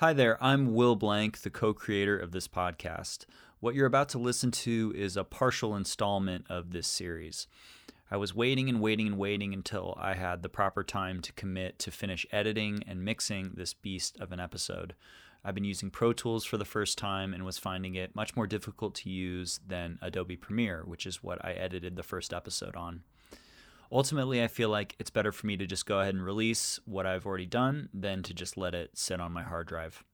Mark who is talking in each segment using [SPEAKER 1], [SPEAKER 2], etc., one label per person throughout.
[SPEAKER 1] Hi there, I'm Will Blank, the co creator of this podcast. What you're about to listen to is a partial installment of this series. I was waiting and waiting and waiting until I had the proper time to commit to finish editing and mixing this beast of an episode. I've been using Pro Tools for the first time and was finding it much more difficult to use than Adobe Premiere, which is what I edited the first episode on. Ultimately, I feel like it's better for me to just go ahead and release what I've already done than to just let it sit on my hard drive.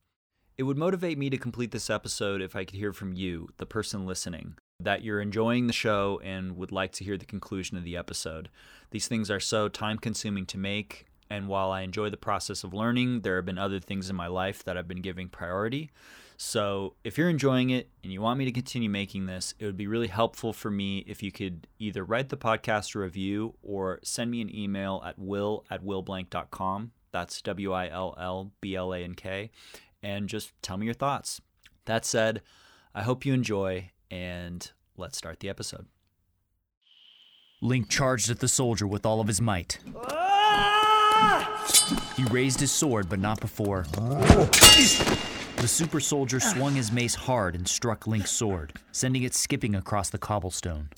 [SPEAKER 1] It would motivate me to complete this episode if I could hear from you, the person listening, that you're enjoying the show and would like to hear the conclusion of the episode. These things are so time consuming to make, and while I enjoy the process of learning, there have been other things in my life that I've been giving priority. So, if you're enjoying it and you want me to continue making this, it would be really helpful for me if you could either write the podcast a review or send me an email at will at willblank.com. That's W I L L B L A N K. And just tell me your thoughts. That said, I hope you enjoy, and let's start the episode.
[SPEAKER 2] Lynk charged at the soldier with all of his might. Ah! He raised his sword, but not before. Ah! The super soldier swung his mace hard and struck Lynk's sword, sending it skipping across the cobblestone.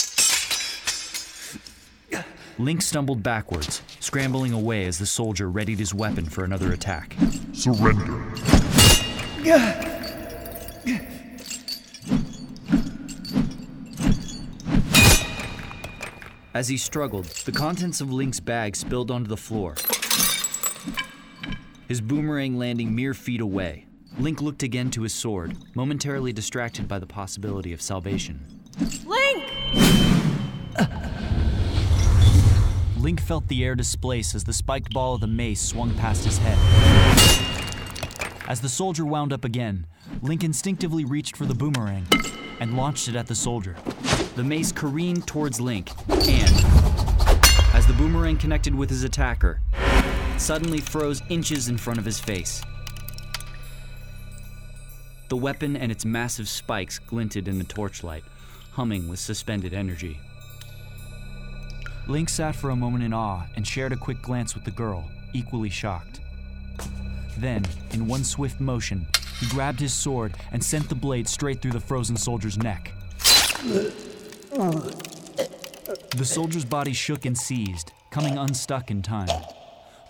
[SPEAKER 2] Lynk stumbled backwards, scrambling away as the soldier readied his weapon for another attack.
[SPEAKER 3] Surrender.
[SPEAKER 2] As he struggled, the contents of Lynk's bag spilled onto the floor, his boomerang landing mere feet away. Lynk looked again to his sword, momentarily distracted by the possibility of salvation.
[SPEAKER 4] Lynk!
[SPEAKER 2] Lynk felt the air displace as the spiked ball of the mace swung past his head. As the soldier wound up again, Lynk instinctively reached for the boomerang and launched it at the soldier. The mace careened towards Lynk, and as the boomerang connected with his attacker, suddenly froze inches in front of his face. The weapon and its massive spikes glinted in the torchlight, humming with suspended energy. Lynk sat for a moment in awe and shared a quick glance with the girl, equally shocked. Then, in one swift motion, he grabbed his sword and sent the blade straight through the frozen soldier's neck. The soldier's body shook and seized, coming unstuck in time.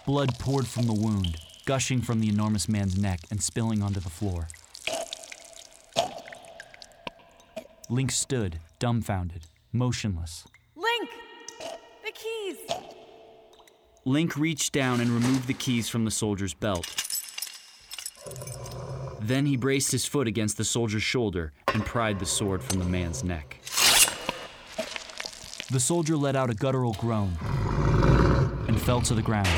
[SPEAKER 2] Blood poured from the wound, gushing from the enormous man's neck and spilling onto the floor. Lynk stood, dumbfounded, motionless.
[SPEAKER 4] Lynk! The keys!
[SPEAKER 2] Lynk reached down and removed the keys from the soldier's belt. Then he braced his foot against the soldier's shoulder and pried the sword from the man's neck. The soldier let out a guttural groan and fell to the ground.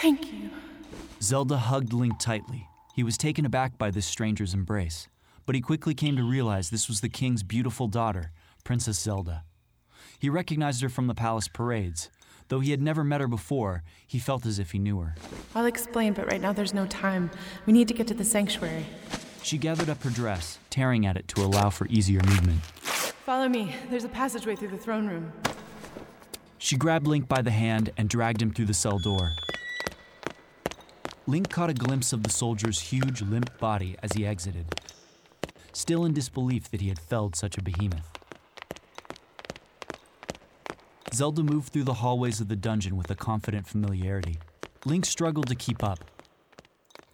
[SPEAKER 4] Thank you.
[SPEAKER 2] Zehlda hugged Lynk tightly. He was taken aback by this stranger's embrace, but he quickly came to realize this was the king's beautiful daughter, Princess Zehlda. He recognized her from the palace parades. Though he had never met her before, he felt as if he knew her.
[SPEAKER 4] I'll explain, but right now there's no time. We need to get to the sanctuary.
[SPEAKER 2] She gathered up her dress, tearing at it to allow for easier movement.
[SPEAKER 4] Follow me. There's a passageway through the throne room.
[SPEAKER 2] She grabbed Lynk by the hand and dragged him through the cell door. Lynk caught a glimpse of the soldier's huge, limp body as he exited, still in disbelief that he had felled such a behemoth. Zehlda moved through the hallways of the dungeon with a confident familiarity. Lynk struggled to keep up.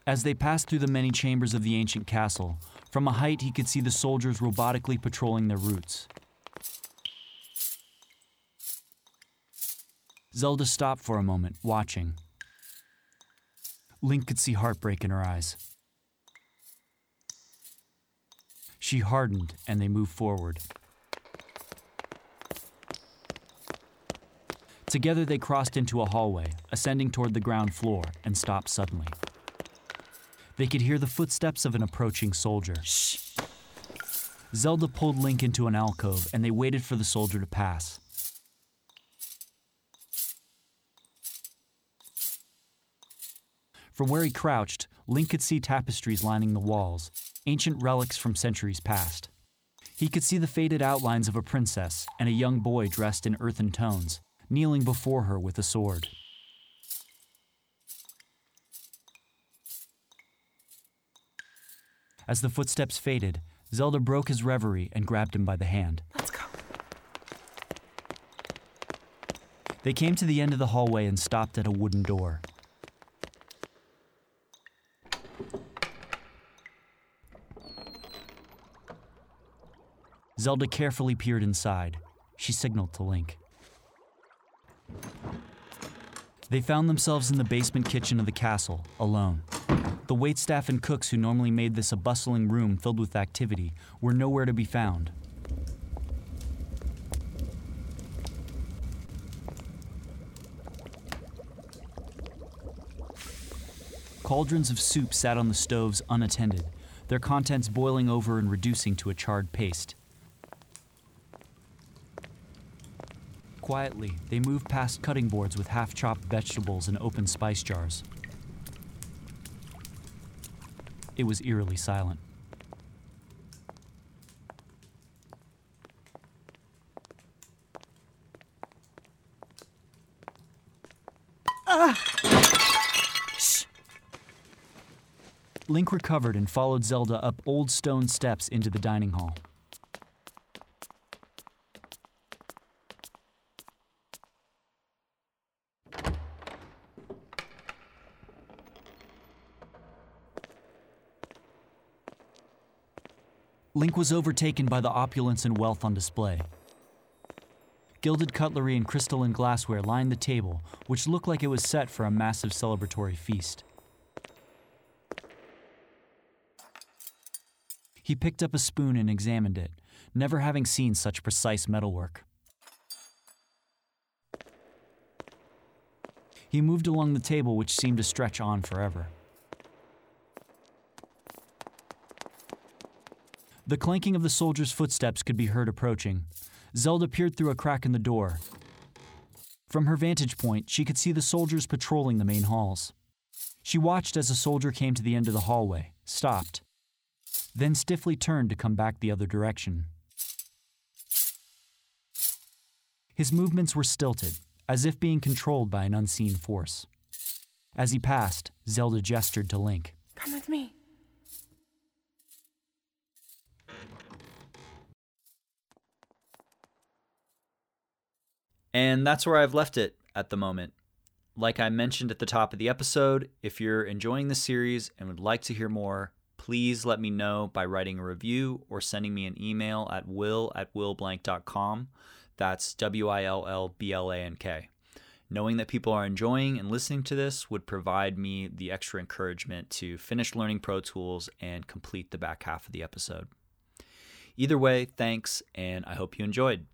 [SPEAKER 2] As they passed through the many chambers of the ancient castle, from a height he could see the soldiers robotically patrolling their routes. Zehlda stopped for a moment, watching. Lynk could see heartbreak in her eyes. She hardened and they moved forward. Together they crossed into a hallway, ascending toward the ground floor, and stopped suddenly. They could hear the footsteps of an approaching soldier. Zehlda pulled Lynk into an alcove, and they waited for the soldier to pass. From where he crouched, Lynk could see tapestries lining the walls, ancient relics from centuries past. He could see the faded outlines of a princess and a young boy dressed in earthen tones, kneeling before her with a sword. As the footsteps faded, Zehlda broke his reverie and grabbed him by the hand.
[SPEAKER 4] Let's go.
[SPEAKER 2] They came to the end of the hallway and stopped at a wooden door. Zehlda carefully peered inside. She signaled to Lynk. They found themselves in the basement kitchen of the castle, alone. The waitstaff and cooks who normally made this a bustling room filled with activity were nowhere to be found. Cauldrons of soup sat on the stoves unattended, their contents boiling over and reducing to a charred paste. Quietly, they moved past cutting boards with half chopped vegetables and open spice jars. It was eerily silent. Ah! Lynk recovered and followed Zehlda up old stone steps into the dining hall. Lynk was overtaken by the opulence and wealth on display. Gilded cutlery and crystalline glassware lined the table, which looked like it was set for a massive celebratory feast. He picked up a spoon and examined it, never having seen such precise metalwork. He moved along the table, which seemed to stretch on forever. The clanking of the soldiers' footsteps could be heard approaching. Zehlda peered through a crack in the door. From her vantage point, she could see the soldiers patrolling the main halls. She watched as a soldier came to the end of the hallway, stopped, then stiffly turned to come back the other direction. His movements were stilted, as if being controlled by an unseen force. As he passed, Zehlda gestured to Lynk.
[SPEAKER 4] Come with me.
[SPEAKER 1] And that's where I've left it at the moment. Like I mentioned at the top of the episode, if you're enjoying the series and would like to hear more, please let me know by writing a review or sending me an email at will at willblank.com. That's W I L L B L A N K. Knowing that people are enjoying and listening to this would provide me the extra encouragement to finish learning Pro Tools and complete the back half of the episode. Either way, thanks, and I hope you enjoyed.